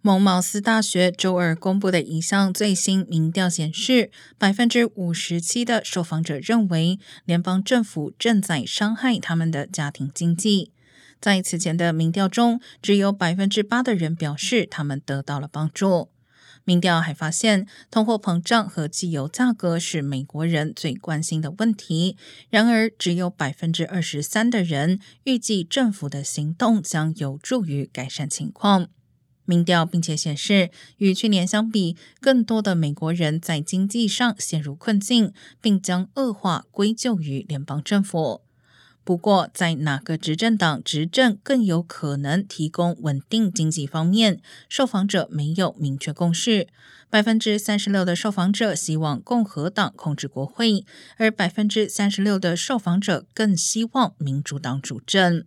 蒙茅斯大学周二公布的一项最新民调显示，百分之五十七的受访者认为联邦政府正在伤害他们的家庭经济。在此前的民调中，只有百分之八的人表示他们得到了帮助。民调还发现，通货膨胀和汽油价格是美国人最关心的问题。然而，只有百分之二十三的人预计政府的行动将有助于改善情况。民调并且显示，与去年相比，更多的美国人在经济上陷入困境，并将恶化归咎于联邦政府。不过，在哪个执政党执政更有可能提供稳定经济方面，受访者没有明确共识。百分之三十六的受访者希望共和党控制国会，而百分之三十六的受访者更希望民主党主政。